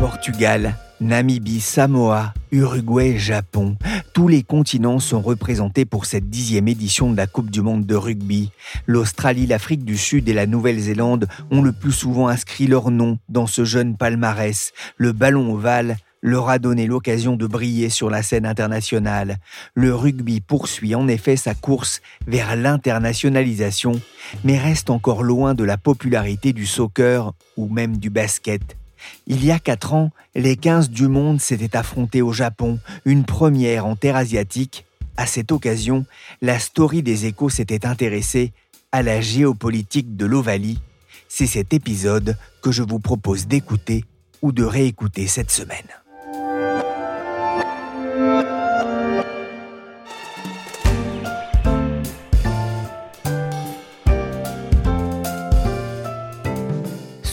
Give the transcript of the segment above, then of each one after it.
Portugal, Namibie, Samoa, Uruguay, Japon, tous les continents sont représentés pour cette dixième édition de la Coupe du Monde de rugby. L'Australie, l'Afrique du Sud et la Nouvelle-Zélande ont le plus souvent inscrit leur nom dans ce jeune palmarès. Le ballon ovale leur a donné l'occasion de briller sur la scène internationale. Le rugby poursuit en effet sa course vers l'internationalisation, mais reste encore loin de la popularité du soccer ou même du basket. Il y a quatre ans, les 15 du monde s'étaient affrontés au Japon, une première en terre asiatique. À cette occasion, la story des échos s'était intéressée à la géopolitique de l'Ovalie. C'est cet épisode que je vous propose d'écouter ou de réécouter cette semaine.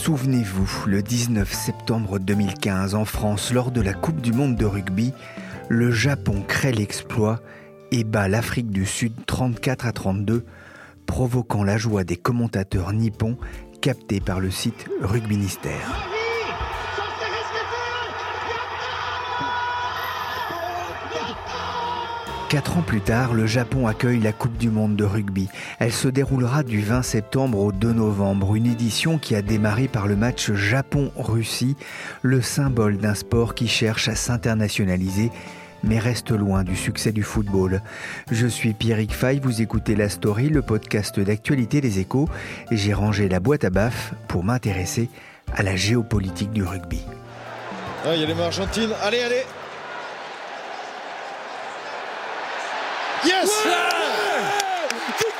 Souvenez-vous, le 19 septembre 2015 en France, lors de la Coupe du Monde de rugby, le Japon crée l'exploit et bat l'Afrique du Sud 34 à 32, provoquant la joie des commentateurs nippons captés par le site Rugbynistère. Quatre ans plus tard, le Japon accueille la Coupe du Monde de rugby. Elle se déroulera du 20 septembre au 2 novembre, une édition qui a démarré par le match Japon-Russie, le symbole d'un sport qui cherche à s'internationaliser mais reste loin du succès du football. Je suis Pierrick Fay, vous écoutez La Story, le podcast d'actualité des échos, et j'ai rangé la boîte à baffes pour m'intéresser à la géopolitique du rugby. Ah, y a les Argentine, allez, allez Yes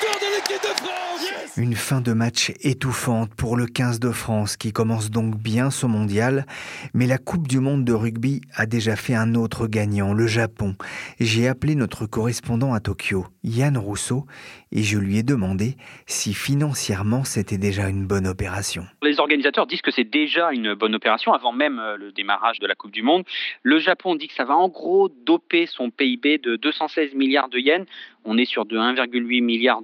de l'équipe de France Une fin de match étouffante pour le 15 de France qui commence donc bien son mondial, mais la Coupe du Monde de rugby a déjà fait un autre gagnant, le Japon. J'ai appelé notre correspondant à Tokyo, Yann Rousseau, et je lui ai demandé si financièrement c'était déjà une bonne opération. Les organisateurs disent que c'est déjà une bonne opération avant même euh, le démarrage de la Coupe du Monde. Le Japon dit que ça va en gros doper son PIB de 216 milliards de yens. On est sur de 1,8 milliard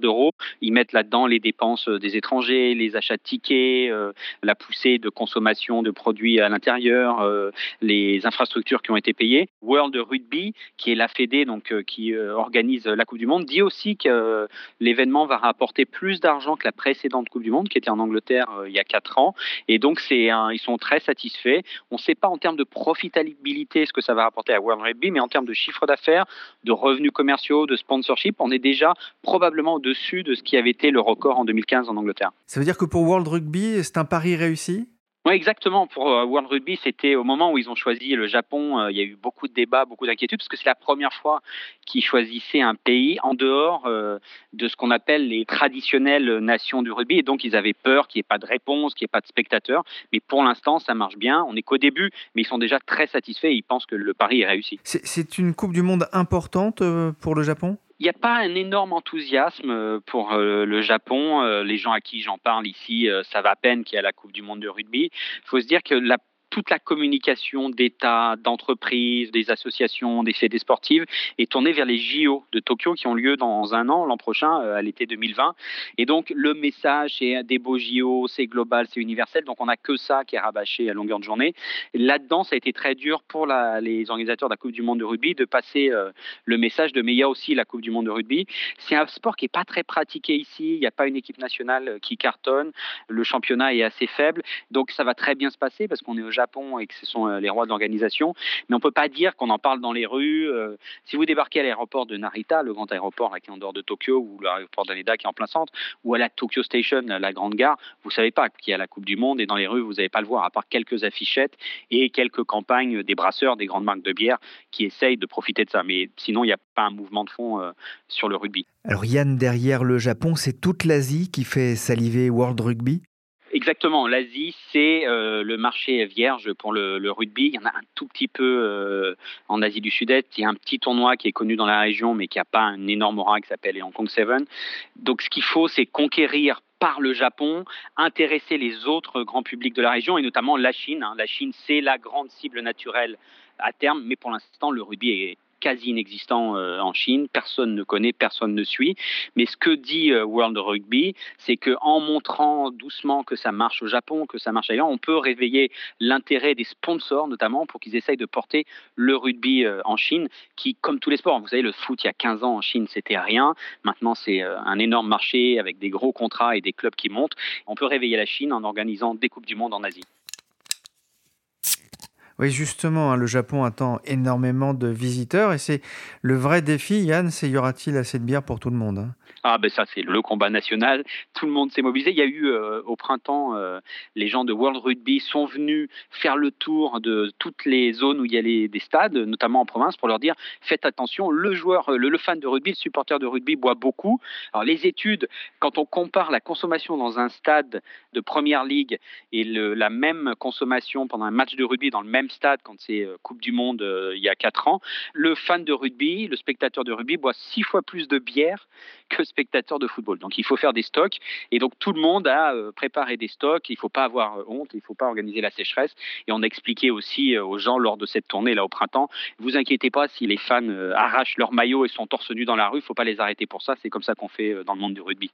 Ils mettent là-dedans les dépenses des étrangers, les achats de tickets, euh, la poussée de consommation de produits à l'intérieur, euh, les infrastructures qui ont été payées. World Rugby, qui est la fédé donc qui organise la Coupe du Monde, dit aussi que l'événement va rapporter plus d'argent que la précédente Coupe du Monde qui était en Angleterre il y a 4 ans. Et donc ils sont très satisfaits. On ne sait pas en termes de profitabilité ce que ça va rapporter à World Rugby, mais en termes de chiffre d'affaires, de revenus commerciaux, de sponsorship, on est déjà probablement au-dessus de ce qui avait été le record en 2015 en Angleterre. Ça veut dire que pour World Rugby, c'est un pari réussi? Oui, exactement. Pour euh, World Rugby, c'était au moment où ils ont choisi le Japon. Euh, il y a eu beaucoup de débats, beaucoup d'inquiétudes, parce que c'est la première fois qu'ils choisissaient un pays en dehors euh, de ce qu'on appelle les traditionnelles nations du rugby. Et donc, ils avaient peur qu'il n'y ait pas de réponse, qu'il n'y ait pas de spectateurs. Mais pour l'instant, ça marche bien. On n'est qu'au début, mais ils sont déjà très satisfaits et ils pensent que le pari est réussi. C'est une Coupe du Monde importante pour le Japon? Il n'y a pas un énorme enthousiasme euh, pour euh, le Japon. Euh, les gens à qui j'en parle ici va à peine qu'il y a la Coupe du Monde de rugby. Il faut se dire que la toute la communication d'État, d'entreprises, des associations, des fédés sportives est tournée vers les JO de Tokyo qui ont lieu dans un an, l'an prochain, euh, à l'été 2020. Et donc le message, c'est des beaux JO, c'est global, c'est universel. Donc on n'a que ça qui est rabâché à longueur de journée. Là-dedans, ça a été très dur pour les organisateurs de la Coupe du Monde de rugby de passer euh, le message de mais il y a aussi la Coupe du Monde de rugby. C'est un sport qui n'est pas très pratiqué ici. Il n'y a pas une équipe nationale qui cartonne. Le championnat est assez faible. Donc ça va très bien se passer parce qu'on est au Japon Japon et que ce sont les rois de l'organisation. Mais on ne peut pas dire qu'on en parle dans les rues. si vous débarquez à l'aéroport de Narita, le grand aéroport qui est en dehors de Tokyo, ou l'aéroport d'Aneda qui est en plein centre, ou à la Tokyo Station, la grande gare, vous savez pas qu'il y a la Coupe du Monde et dans les rues, vous n'allez pas le voir, à part quelques affichettes et quelques campagnes des brasseurs, des grandes marques de bière qui essayent de profiter de ça. Mais sinon, il n'y a pas un mouvement de fond sur le rugby. Alors Yann, derrière le Japon, c'est toute l'Asie qui fait saliver World Rugby? Exactement, l'Asie, c'est euh, le marché vierge pour le, rugby. Il y en a un tout petit peu euh, en Asie du Sud-Est. Il y a un petit tournoi qui est connu dans la région, mais qui n'a pas un énorme aura qui s'appelle Hong Kong Seven. Donc ce qu'il faut, c'est conquérir par le Japon, intéresser les autres grands publics de la région, et notamment la Chine. Hein. La Chine, c'est la grande cible naturelle à terme, mais pour l'instant, le rugby est quasi inexistant euh, en Chine. Personne ne connaît, personne ne suit. Mais ce que dit euh, World Rugby, c'est qu'en montrant doucement que ça marche au Japon, que ça marche ailleurs, on peut réveiller l'intérêt des sponsors, notamment pour qu'ils essayent de porter le rugby euh, en Chine, qui, comme tous les sports, vous savez, le foot il y a 15 ans en Chine, c'était rien. Maintenant, c'est un énorme marché avec des gros contrats et des clubs qui montent. On peut réveiller la Chine en organisant des Coupes du Monde en Asie. Oui, justement, hein, le Japon attend énormément de visiteurs et c'est le vrai défi, Yann, c'est y aura-t-il assez de bière pour tout le monde hein? Ah ben ça c'est le combat national, tout le monde s'est mobilisé. Il y a eu euh, au printemps, euh, les gens de World Rugby sont venus faire le tour de toutes les zones où il y a les, des stades, notamment en province, pour leur dire faites attention, le joueur, le, fan de rugby, le supporter de rugby boit beaucoup. Alors les études, quand on compare la consommation dans un stade de première ligue et la même consommation pendant un match de rugby dans le même stade quand c'est euh, Coupe du Monde il y a 4 ans, le fan de rugby, le spectateur de rugby boit six fois plus de bière que spectateurs de football. Donc il faut faire des stocks et donc tout le monde a euh, préparé des stocks. Il ne faut pas avoir euh, honte, il ne faut pas organiser la sécheresse. Et on a expliqué aussi euh, aux gens lors de cette tournée là au printemps, vous inquiétez pas si les fans arrachent leur maillot et sont torse nu dans la rue, il ne faut pas les arrêter pour ça. C'est comme ça qu'on fait dans le monde du rugby.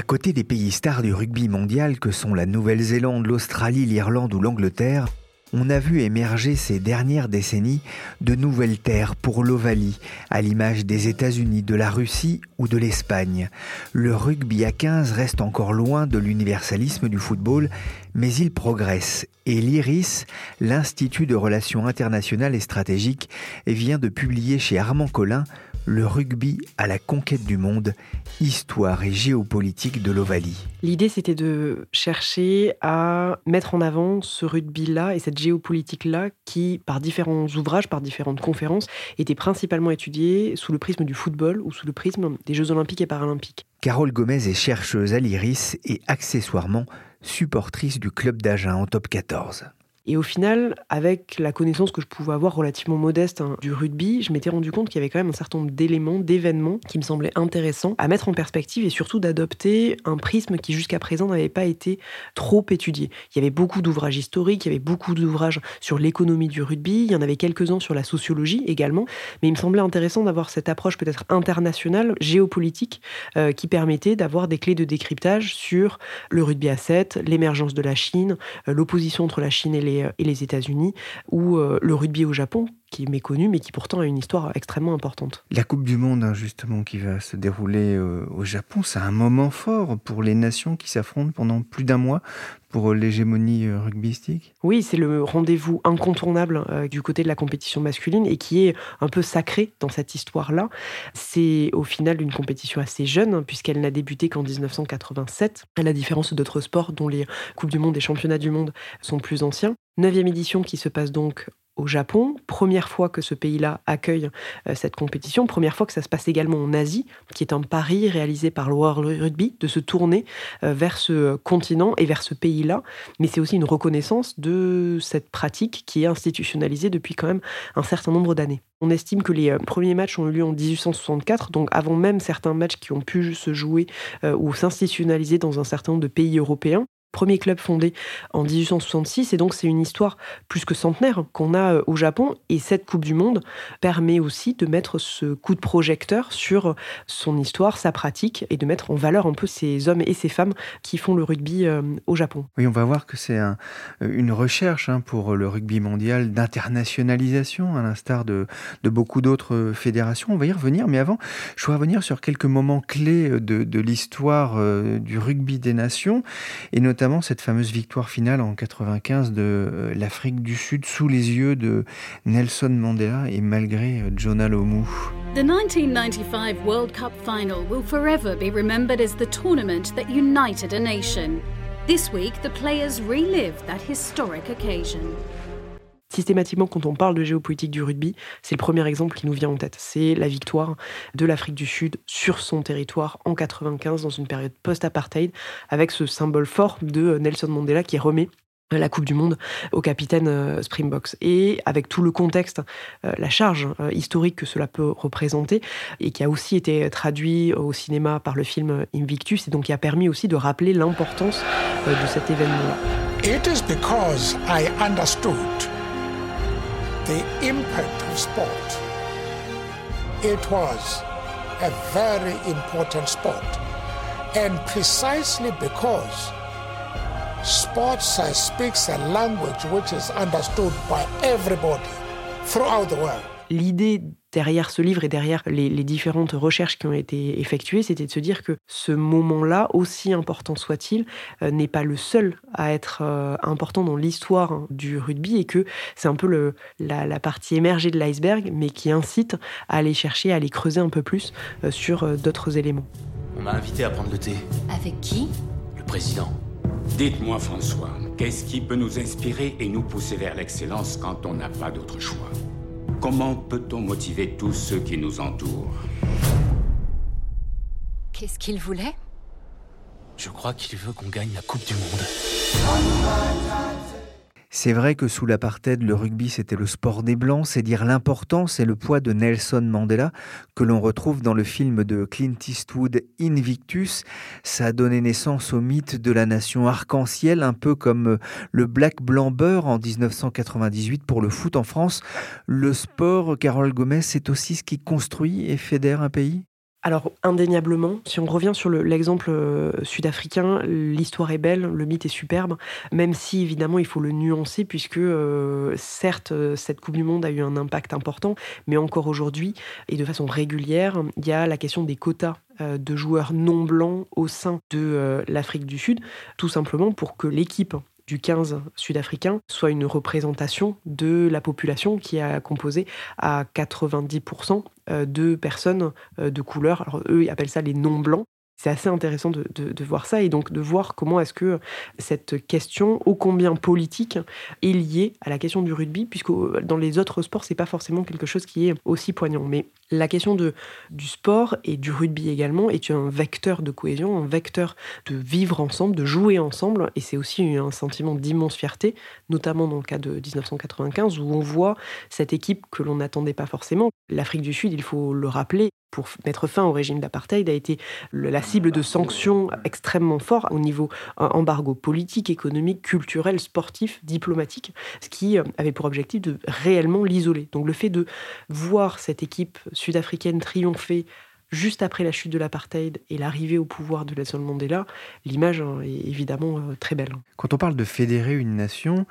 À côté des pays stars du rugby mondial que sont la Nouvelle-Zélande, l'Australie, l'Irlande ou l'Angleterre, on a vu émerger ces dernières décennies de nouvelles terres pour l'Ovalie, à l'image des États-Unis, de la Russie ou de l'Espagne. Le rugby à 15 reste encore loin de l'universalisme du football, mais il progresse. Et l'IRIS, l'Institut de Relations internationales et stratégiques, vient de publier chez Armand Collin le rugby à la conquête du monde, histoire et géopolitique de l'Ovalie. L'idée, c'était de chercher à mettre en avant ce rugby-là et cette géopolitique-là qui, par différents ouvrages, par différentes conférences, était principalement étudiée sous le prisme du football ou sous le prisme des Jeux olympiques et paralympiques. Carole Gomez est chercheuse à l'IRIS et accessoirement supportrice du club d'Agen en top 14. Et au final, avec la connaissance que je pouvais avoir relativement modeste hein, du rugby, je m'étais rendu compte qu'il y avait quand même un certain nombre d'éléments, d'événements qui me semblaient intéressants à mettre en perspective et surtout d'adopter un prisme qui jusqu'à présent n'avait pas été trop étudié. Il y avait beaucoup d'ouvrages historiques, il y avait beaucoup d'ouvrages sur l'économie du rugby, il y en avait quelques-uns sur la sociologie également, mais il me semblait intéressant d'avoir cette approche peut-être internationale, géopolitique, euh, qui permettait d'avoir des clés de décryptage sur le rugby à 7, l'émergence de la Chine, euh, l'opposition entre la Chine et les euh, et les États-Unis, ou euh, le rugby au Japon, qui est méconnu, mais qui pourtant a une histoire extrêmement importante. La Coupe du Monde, hein, justement, qui va se dérouler euh, au Japon, c'est un moment fort pour les nations qui s'affrontent pendant plus d'un mois pour l'hégémonie rugbystique Oui, c'est le rendez-vous incontournable du côté de la compétition masculine et qui est un peu sacré dans cette histoire-là. C'est au final une compétition assez jeune, hein, puisqu'elle n'a débuté qu'en 1987, à la différence d'autres sports dont les Coupes du Monde et Championnats du Monde sont plus anciens. Neuvième édition qui se passe donc au Japon, première fois que ce pays-là accueille euh, cette compétition, première fois que ça se passe également en Asie, qui est un pari réalisé par le World Rugby de se tourner euh, vers ce continent et vers ce pays-là, mais c'est aussi une reconnaissance de cette pratique qui est institutionnalisée depuis quand même un certain nombre d'années. On estime que les euh, premiers matchs ont eu lieu en 1864, donc avant même certains matchs qui ont pu se jouer ou s'institutionnaliser dans un certain nombre de pays européens. Premier club fondé en 1866 et donc c'est une histoire plus que centenaire qu'on a euh, au Japon et cette Coupe du Monde permet aussi de mettre ce coup de projecteur sur son histoire, sa pratique et de mettre en valeur un peu ces hommes et ces femmes qui font le rugby euh, au Japon. Oui, on va voir que c'est un, une recherche hein, pour le rugby mondial d'internationalisation à l'instar de, beaucoup d'autres fédérations. On va y revenir, mais avant, je voudrais revenir sur quelques moments clés de, l'histoire euh, du rugby des nations et notamment notamment cette fameuse victoire finale en 95 de euh, l'Afrique du Sud sous les yeux de Nelson Mandela et malgré euh, Jonah Lomu. The 1995 World Cup final will forever be remembered as the tournament that united a nation. This week, the players relived that historic occasion systématiquement, quand on parle de géopolitique du rugby, c'est le premier exemple qui nous vient en tête. C'est la victoire de l'Afrique du Sud sur son territoire en 95, dans une période post-apartheid, avec ce symbole fort de Nelson Mandela qui remet la Coupe du Monde au capitaine euh, Springboks. Et avec tout le contexte, euh, la charge euh, historique que cela peut représenter, et qui a aussi été traduit au cinéma par le film Invictus, et donc qui a permis aussi de rappeler l'importance de cet événement-là. The impact of sport. It was a very important sport. And precisely because sports speaks a language which is understood by everybody throughout the world. L'idée derrière ce livre et derrière les, différentes recherches qui ont été effectuées, c'était de se dire que ce moment-là, aussi important soit-il, euh, n'est pas le seul à être euh, important dans l'histoire hein, du rugby et que c'est un peu le, la, partie émergée de l'iceberg, mais qui incite à aller chercher, à aller creuser un peu plus euh, sur d'autres éléments. On m'a invité à prendre le thé. Avec qui? Le président. Dites-moi François, qu'est-ce qui peut nous inspirer et nous pousser vers l'excellence quand on n'a pas d'autre choix? Comment peut-on motiver tous ceux qui nous entourent Qu'est-ce qu'il voulait? Je crois qu'il veut qu'on gagne la Coupe du Monde. C'est vrai que sous l'apartheid, le rugby c'était le sport des blancs, c'est dire l'importance et le poids de Nelson Mandela que l'on retrouve dans le film de Clint Eastwood Invictus. Ça a donné naissance au mythe de la nation arc-en-ciel, un peu comme le Black Blanc Beurre en 1998 pour le foot en France. Le sport, Carole Gomez, c'est aussi ce qui construit et fédère un pays? Alors, indéniablement, si on revient sur l'exemple euh, sud-africain, l'histoire est belle, le mythe est superbe, même si évidemment il faut le nuancer, puisque euh, certes, euh, cette Coupe du Monde a eu un impact important, mais encore aujourd'hui, et de façon régulière, il y a la question des quotas de joueurs non blancs au sein de l'Afrique du Sud, tout simplement pour que l'équipe du 15 sud-africain soit une représentation de la population qui a composé à 90% euh, de personnes euh, de couleur. Alors eux, ils appellent ça les non-blancs c'est assez intéressant de, voir ça et donc de voir comment est-ce que cette question, ô combien politique, est liée à la question du rugby, puisque dans les autres sports, c'est pas forcément quelque chose qui est aussi poignant. Mais la question du sport et du rugby également est un vecteur de cohésion, un vecteur de vivre ensemble, de jouer ensemble, et c'est aussi un sentiment d'immense fierté, notamment dans le cas de 1995, où on voit cette équipe que l'on n'attendait pas forcément. L'Afrique du Sud, il faut le rappeler, pour mettre fin au régime d'apartheid a été la cible de sanctions extrêmement fortes au niveau euh, embargo politique, économique, culturel, sportif, diplomatique, ce qui euh, avait pour objectif de réellement l'isoler. Donc le fait de voir cette équipe sud-africaine triompher juste après la chute de l'apartheid et l'arrivée au pouvoir de Nelson Mandela, l'image hein, est évidemment euh, très belle. Quand on parle de fédérer une nation,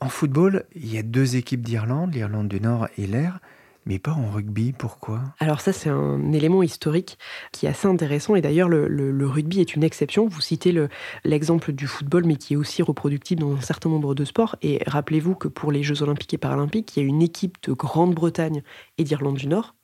en football, il y a deux équipes d'Irlande, l'Irlande du Nord et l'Air. Mais pas en rugby, pourquoi? Alors ça, c'est un élément historique qui est assez intéressant. Et d'ailleurs, le, rugby est une exception. Vous citez l'exemple du football, mais qui est aussi reproductible dans un certain nombre de sports. Et rappelez-vous que pour les Jeux olympiques et paralympiques, il y a une équipe de Grande-Bretagne et d'Irlande du Nord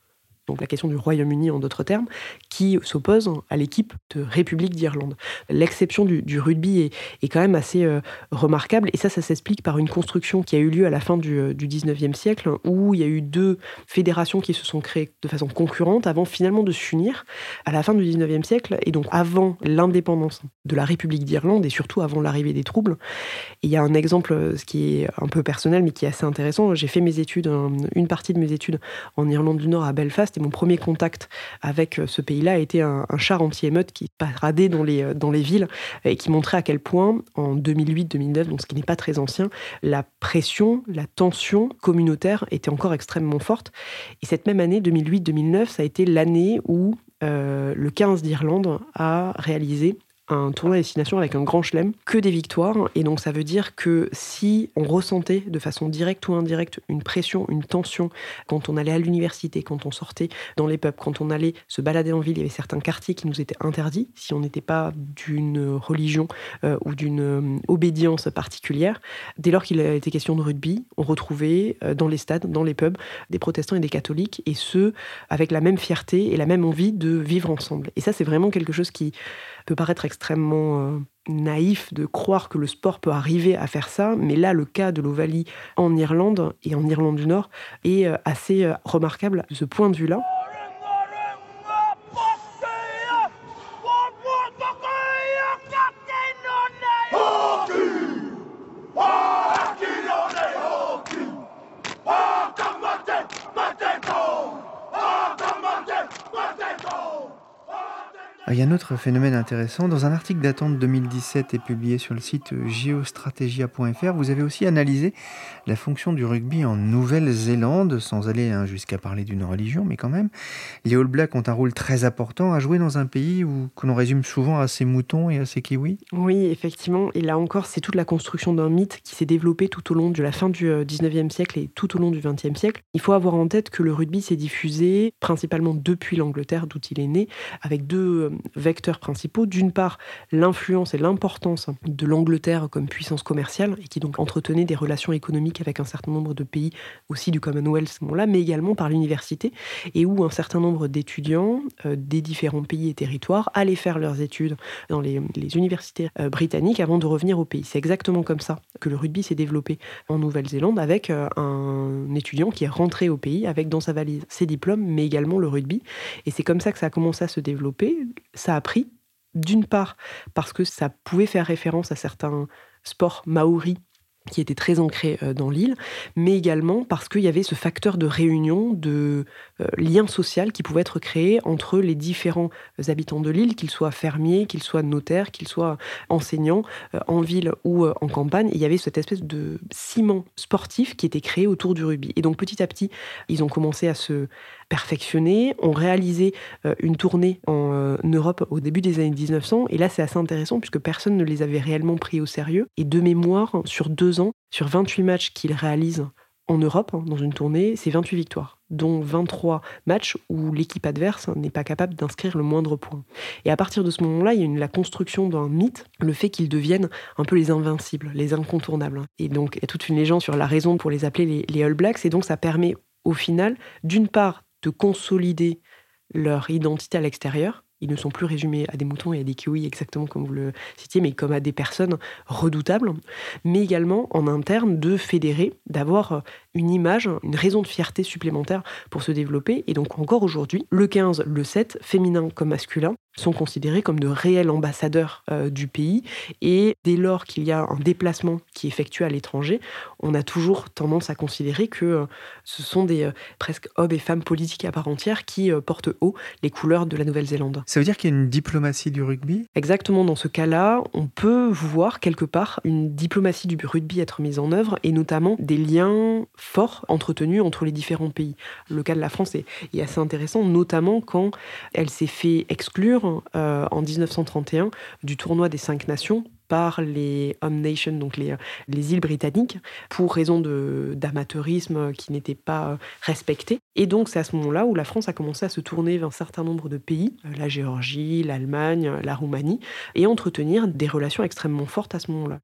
donc la question du Royaume-Uni en d'autres termes, qui s'oppose à l'équipe de République d'Irlande. L'exception du, rugby est, quand même assez euh, remarquable, et ça, ça s'explique par une construction qui a eu lieu à la fin du, 19e siècle, où il y a eu deux fédérations qui se sont créées de façon concurrente avant finalement de s'unir à la fin du 19e siècle, et donc avant l'indépendance de la République d'Irlande, et surtout avant l'arrivée des troubles. il y a un exemple, ce qui est un peu personnel, mais qui est assez intéressant. J'ai fait mes études, une partie de mes études en Irlande du Nord à Belfast, Mon premier contact avec euh, ce pays-là a été un, char anti-émeute qui paradait dans les, euh, dans les villes et qui montrait à quel point, en 2008-2009, donc ce qui n'est pas très ancien, la pression, la tension communautaire était encore extrêmement forte. Et cette même année, 2008-2009, ça a été l'année où le 15 d'Irlande a réalisé un tournoi destination avec un grand chelem, que des victoires. Et donc ça veut dire que si on ressentait de façon directe ou indirecte une pression, une tension, quand on allait à l'université, quand on sortait dans les pubs, quand on allait se balader en ville, il y avait certains quartiers qui nous étaient interdits si on n'était pas d'une religion euh, ou d'une euh, obédience particulière. Dès lors qu'il était question de rugby, on retrouvait euh, dans les stades, dans les pubs, des protestants et des catholiques, et ceux avec la même fierté et la même envie de vivre ensemble. Et ça, c'est vraiment quelque chose qui peut paraître extrêmement euh, naïf de croire que le sport peut arriver à faire ça, mais là, le cas de l'Ovalie en Irlande et en Irlande du Nord est euh, assez euh, remarquable de ce point de vue-là. Il y a un autre phénomène intéressant. Dans un article datant de 2017 et publié sur le site geostrategia.fr, vous avez aussi analysé la fonction du rugby en Nouvelle-Zélande, sans aller hein, jusqu'à parler d'une religion, mais quand même. Les All Blacks ont un rôle très important à jouer dans un pays où, que l'on résume souvent à ses moutons et à ses kiwis. Oui, effectivement. Et là encore, c'est toute la construction d'un mythe qui s'est développé tout au long de la fin du 19e euh, siècle et tout au long du 20e siècle. Il faut avoir en tête que le rugby s'est diffusé principalement depuis l'Angleterre, d'où il est né, avec deux euh, vecteurs principaux. D'une part, l'influence et l'importance de l'Angleterre comme puissance commerciale et qui donc entretenait des relations économiques avec un certain nombre de pays aussi du Commonwealth ce moment-là, mais également par l'université et où un certain nombre d'étudiants euh, des différents pays et territoires allaient faire leurs études dans les, universités euh, britanniques avant de revenir au pays. C'est exactement comme ça que le rugby s'est développé en Nouvelle-Zélande avec euh, un étudiant qui est rentré au pays avec dans sa valise ses diplômes, mais également le rugby. Et c'est comme ça que ça a commencé à se développer ça a pris, d'une part parce que ça pouvait faire référence à certains sports maoris qui étaient très ancrés euh, dans l'île, mais également parce qu'il y avait ce facteur de réunion, de euh, lien social qui pouvait être créé entre les différents habitants de l'île, qu'ils soient fermiers, qu'ils soient notaires, qu'ils soient enseignants, euh, en ville ou en campagne. il y avait cette espèce de ciment sportif qui était créé autour du rugby. Et donc petit à petit, ils ont commencé à se perfectionné, ont réalisé euh, une tournée en euh, Europe au début des années 1900. Et là, c'est assez intéressant puisque personne ne les avait réellement pris au sérieux. Et de mémoire, sur deux ans, sur 28 matchs qu'ils réalisent en Europe, hein, dans une tournée, c'est 28 victoires, dont 23 matchs où l'équipe adverse n'est pas capable d'inscrire le moindre point. Et à partir de ce moment-là, il y a une, la construction d'un mythe, le fait qu'ils deviennent un peu les invincibles, les incontournables. Et donc, il y a toute une légende sur la raison pour les appeler les, les All Blacks, et donc ça permet au final, d'une part, de consolider leur identité à l'extérieur. Ils ne sont plus résumés à des moutons et à des kiwis exactement comme vous le citiez, mais comme à des personnes redoutables, mais également en interne de fédérer, d'avoir une image, une raison de fierté supplémentaire pour se développer. Et donc encore aujourd'hui, le 15, le 7, féminin comme masculin, sont considérés comme de réels ambassadeurs euh, du pays. Et dès lors qu'il y a un déplacement qui est effectué à l'étranger, on a toujours tendance à considérer que euh, ce sont des euh, presque hommes et femmes politiques à part entière qui portent haut les couleurs de la Nouvelle-Zélande. Ça veut dire qu'il y a une diplomatie du rugby? Exactement, dans ce cas-là, on peut voir quelque part une diplomatie du rugby être mise en œuvre et notamment des liens forts entretenus entre les différents pays. Le cas de la France est, assez intéressant, notamment quand elle s'est fait exclure euh, en 1931 du tournoi des cinq nations par les Home Nations, donc les, les îles britanniques, pour raison d'amateurisme qui n'était pas respecté. Et donc c'est à ce moment-là où la France a commencé à se tourner vers un certain nombre de pays, euh, la Géorgie, l'Allemagne, la Roumanie, et entretenir des relations extrêmement fortes à ce moment-là.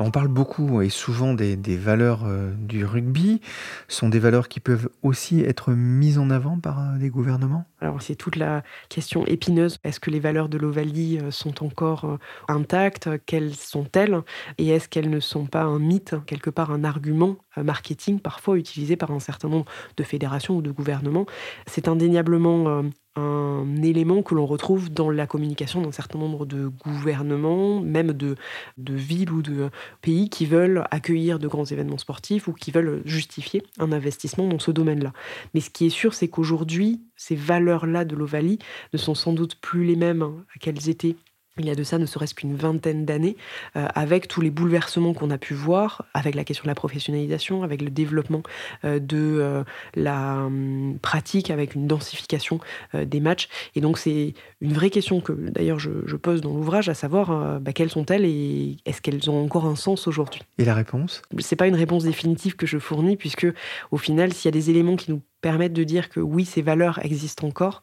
On parle beaucoup et souvent des, valeurs euh, du rugby. Ce sont des valeurs qui peuvent aussi être mises en avant par euh, des gouvernements? Alors c'est toute la question épineuse. Est-ce que les valeurs de l'Ovalie euh, sont encore euh, intactes? Quelles sont-elles? Et est-ce qu'elles ne sont pas un mythe, quelque part un argument euh, marketing parfois utilisé par un certain nombre de fédérations ou de gouvernements? C'est indéniablement un élément que l'on retrouve dans la communication d'un certain nombre de gouvernements, même de, de villes ou de pays qui veulent accueillir de grands événements sportifs ou qui veulent justifier un investissement dans ce domaine-là. Mais ce qui est sûr, c'est qu'aujourd'hui, ces valeurs-là de l'Ovalie ne sont sans doute plus les mêmes qu'elles étaient il y a de ça ne serait-ce qu'une vingtaine d'années, euh, avec tous les bouleversements qu'on a pu voir, avec la question de la professionnalisation, avec le développement euh, de euh, la hum, pratique, avec une densification des matchs. Et donc c'est une vraie question que d'ailleurs je, pose dans l'ouvrage, à savoir bah, quelles sont-elles et est-ce qu'elles ont encore un sens aujourd'hui? Et la réponse? C'est pas une réponse définitive que je fournis, puisque au final, s'il y a des éléments qui nous permettent de dire que oui, ces valeurs existent encore,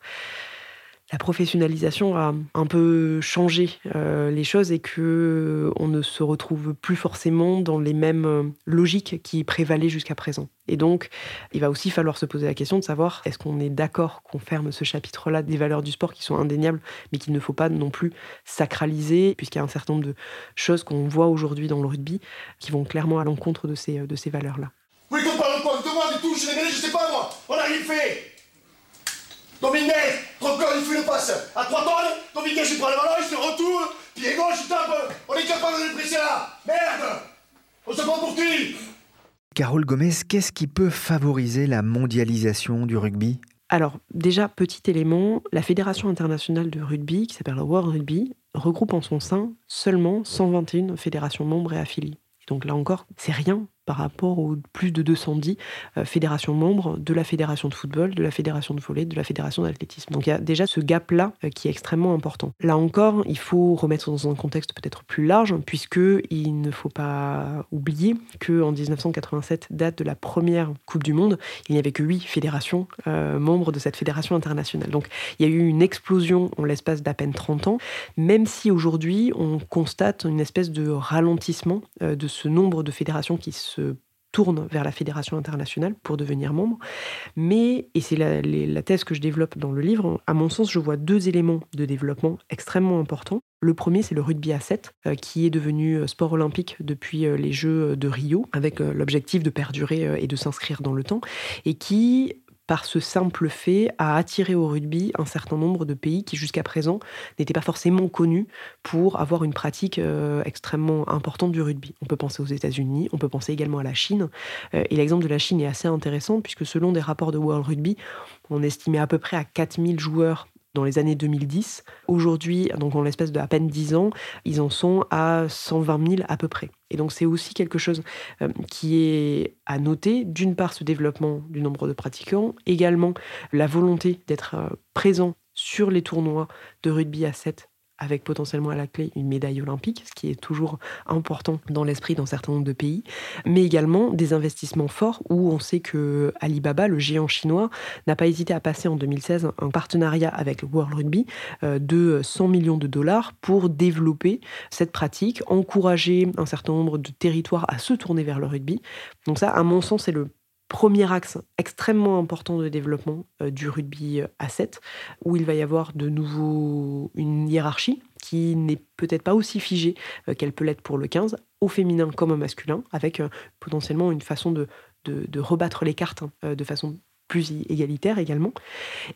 la professionnalisation a un peu changé euh, les choses et que euh, on ne se retrouve plus forcément dans les mêmes euh, logiques qui prévalaient jusqu'à présent. Et donc, il va aussi falloir se poser la question de savoir est-ce qu'on est d'accord qu'on ferme ce chapitre-là des valeurs du sport qui sont indéniables, mais qu'il ne faut pas non plus sacraliser, puisqu'il y a un certain nombre de choses qu'on voit aujourd'hui dans le rugby qui vont clairement à l'encontre de ces, de ces valeurs-là. Oui, qu'on parle quoi? Je sais pas moi fait Dominguez, encore il fait le passe à 3 tonnes, Dominguez il prend le ballon, il se retourne, pied gauche il tape, on est capable de le presser là. Merde. On se prend pour qui? Carole Gomez, qu'est-ce qui peut favoriser la mondialisation du rugby? Alors, déjà, petit élément, la Fédération internationale de rugby, qui s'appelle le World Rugby, regroupe en son sein seulement 121 fédérations membres et affiliées. donc là encore, c'est rien par rapport aux plus de 210 euh, fédérations membres de la fédération de football, de la fédération de volley, de la fédération d'athlétisme. Donc il y a déjà ce gap-là euh, qui est extrêmement important. Là encore, il faut remettre dans un contexte peut-être plus large, puisque il ne faut pas oublier que en 1987, date de la première Coupe du Monde, il n'y avait que huit fédérations euh, membres de cette fédération internationale. Donc il y a eu une explosion en l'espace d'à peine 30 ans, même si aujourd'hui on constate une espèce de ralentissement de ce nombre de fédérations qui se tourne vers la fédération internationale pour devenir membre. Mais, et c'est la, thèse que je développe dans le livre, à mon sens, je vois deux éléments de développement extrêmement importants. Le premier, c'est le rugby à 7, euh, qui est devenu euh, sport olympique depuis euh, les Jeux de Rio, avec l'objectif de perdurer et de s'inscrire dans le temps, et qui par ce simple fait, a attiré au rugby un certain nombre de pays qui jusqu'à présent n'étaient pas forcément connus pour avoir une pratique euh, extrêmement importante du rugby. On peut penser aux États-Unis, on peut penser également à la Chine. Euh, et l'exemple de la Chine est assez intéressant puisque selon des rapports de World Rugby, on estimait à peu près à 4000 joueurs dans les années 2010. Aujourd'hui, donc en l'espace de à peine 10 ans, ils en sont à 120 000 à peu près. Et donc c'est aussi quelque chose euh, qui est à noter. D'une part, ce développement du nombre de pratiquants, également la volonté d'être euh, présent sur les tournois de rugby à 7 avec potentiellement à la clé une médaille olympique, ce qui est toujours important dans l'esprit d'un certain nombre de pays, mais également des investissements forts où on sait que Alibaba, le géant chinois, n'a pas hésité à passer en 2016 un partenariat avec le World Rugby euh, de 100 millions de dollars pour développer cette pratique, encourager un certain nombre de territoires à se tourner vers le rugby. Donc ça, à mon sens, c'est le premier axe extrêmement important de développement euh, du rugby euh, à 7, où il va y avoir de nouveau une hiérarchie qui n'est peut-être pas aussi figée euh, qu'elle peut l'être pour le 15, au féminin comme au masculin, avec potentiellement une façon de, rebattre les cartes hein, de façon plus égalitaire également.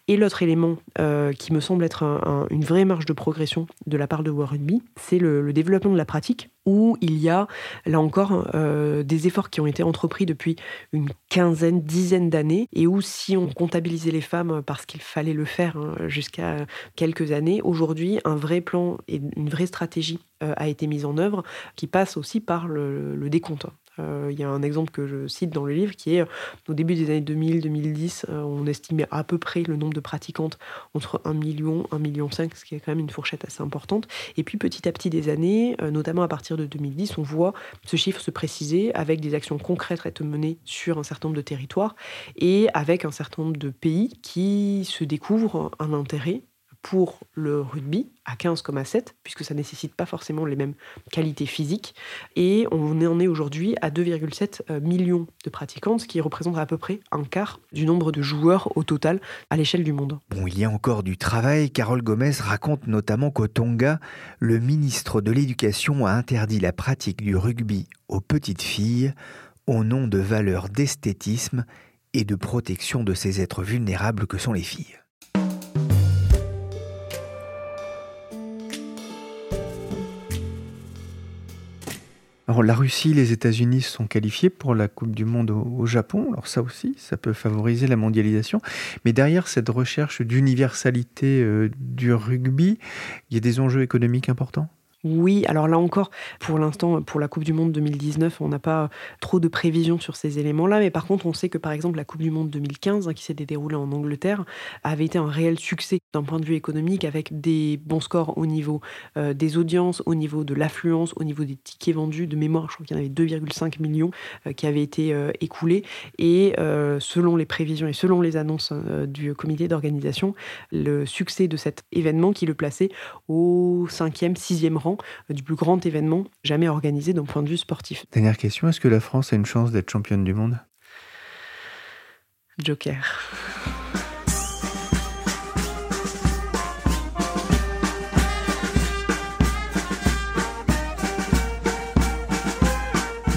Et l'autre élément euh, qui me semble être une vraie marge de progression de la part de World Rugby, c'est le, développement de la pratique, où il y a, là encore, euh, des efforts qui ont été entrepris depuis une quinzaine, dizaine d'années, et où si on comptabilisait les femmes parce qu'il fallait le faire hein, jusqu'à quelques années, aujourd'hui, un vrai plan et une vraie stratégie euh, a été mise en œuvre, qui passe aussi par le, le décompte. Euh, il y a un exemple que je cite dans le livre qui est au début des années 2000-2010, euh, on estimait à peu près le nombre de pratiquantes entre 1 million, 1 million 5, ce qui est quand même une fourchette assez importante. Et puis petit à petit des années, euh, notamment à partir de 2010, on voit ce chiffre se préciser avec des actions concrètes être menées sur un certain nombre de territoires et avec un certain nombre de pays qui se découvrent un intérêt pour le rugby à 15,7, puisque ça ne nécessite pas forcément les mêmes qualités physiques. Et on en est aujourd'hui à 2,7 euh, millions de pratiquants, ce qui représente à peu près un quart du nombre de joueurs au total à l'échelle du monde. Bon, il y a encore du travail. Carole Gomez raconte notamment qu'au Tonga, le ministre de l'Éducation a interdit la pratique du rugby aux petites filles au nom de valeurs d'esthétisme et de protection de ces êtres vulnérables que sont les filles. Alors la Russie, les États-Unis sont qualifiés pour la Coupe du Monde au, Japon. Alors ça aussi, ça peut favoriser la mondialisation. Mais derrière cette recherche d'universalité euh, du rugby, il y a des enjeux économiques importants? Oui, alors là encore, pour l'instant, pour la Coupe du Monde 2019, on n'a pas trop de prévisions sur ces éléments-là, mais par contre, on sait que par exemple la Coupe du Monde 2015, hein, qui s'était déroulée en Angleterre, avait été un réel succès d'un point de vue économique, avec des bons scores au niveau euh, des audiences, au niveau de l'affluence, au niveau des tickets vendus. De mémoire, je crois qu'il y en avait 2,5 millions euh, qui avaient été euh, écoulés, et selon les prévisions et selon les annonces du comité d'organisation, le succès de cet événement qui le plaçait au cinquième, sixième rang du plus grand événement jamais organisé d'un point de vue sportif. Dernière question, est-ce que la France a une chance d'être championne du monde? Joker.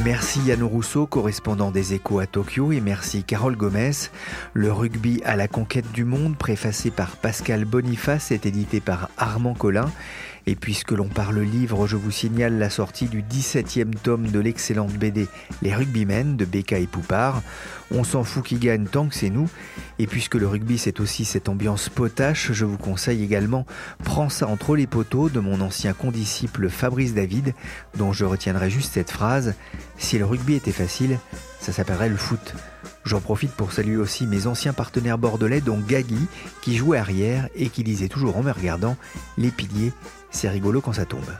Merci Yann Rousseau, correspondant des Échos à Tokyo, et merci Carole Gomez. Le rugby à la conquête du monde, préfacé par Pascal Boniface, est édité par Armand Collin. Et puisque l'on parle livre, je vous signale la sortie du 17e tome de l'excellente BD Les Rugbymen de Becca et Poupard. On s'en fout qui gagne tant que c'est nous. Et puisque le rugby c'est aussi cette ambiance potache, je vous conseille également Prends ça entre les poteaux de mon ancien condisciple Fabrice David, dont je retiendrai juste cette phrase Si le rugby était facile, ça s'appellerait le foot. J'en profite pour saluer aussi mes anciens partenaires bordelais, dont Gagui, qui jouait arrière et qui disait toujours en me regardant Les piliers, c'est rigolo quand ça tombe.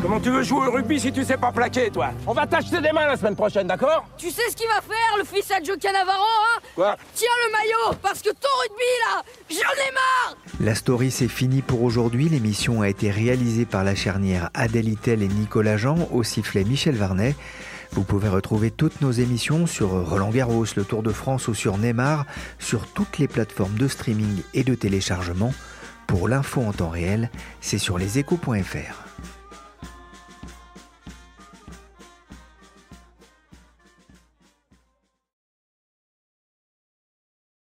Comment tu veux jouer au rugby si tu sais pas plaquer, toi? On va t'acheter des mains la semaine prochaine, d'accord? Tu sais ce qu'il va faire, le fils à Joe Canavaro, hein? Quoi? Tiens le maillot, parce que ton rugby, là, j'en ai marre La story, c'est fini pour aujourd'hui. L'émission a été réalisée par la charnière Adèle Itel et Nicolas Jean, au sifflet Michel Varnet. Vous pouvez retrouver toutes nos émissions sur Roland Garros, le Tour de France ou sur Neymar, sur toutes les plateformes de streaming et de téléchargement. Pour l'info en temps réel, c'est sur leséchos.fr.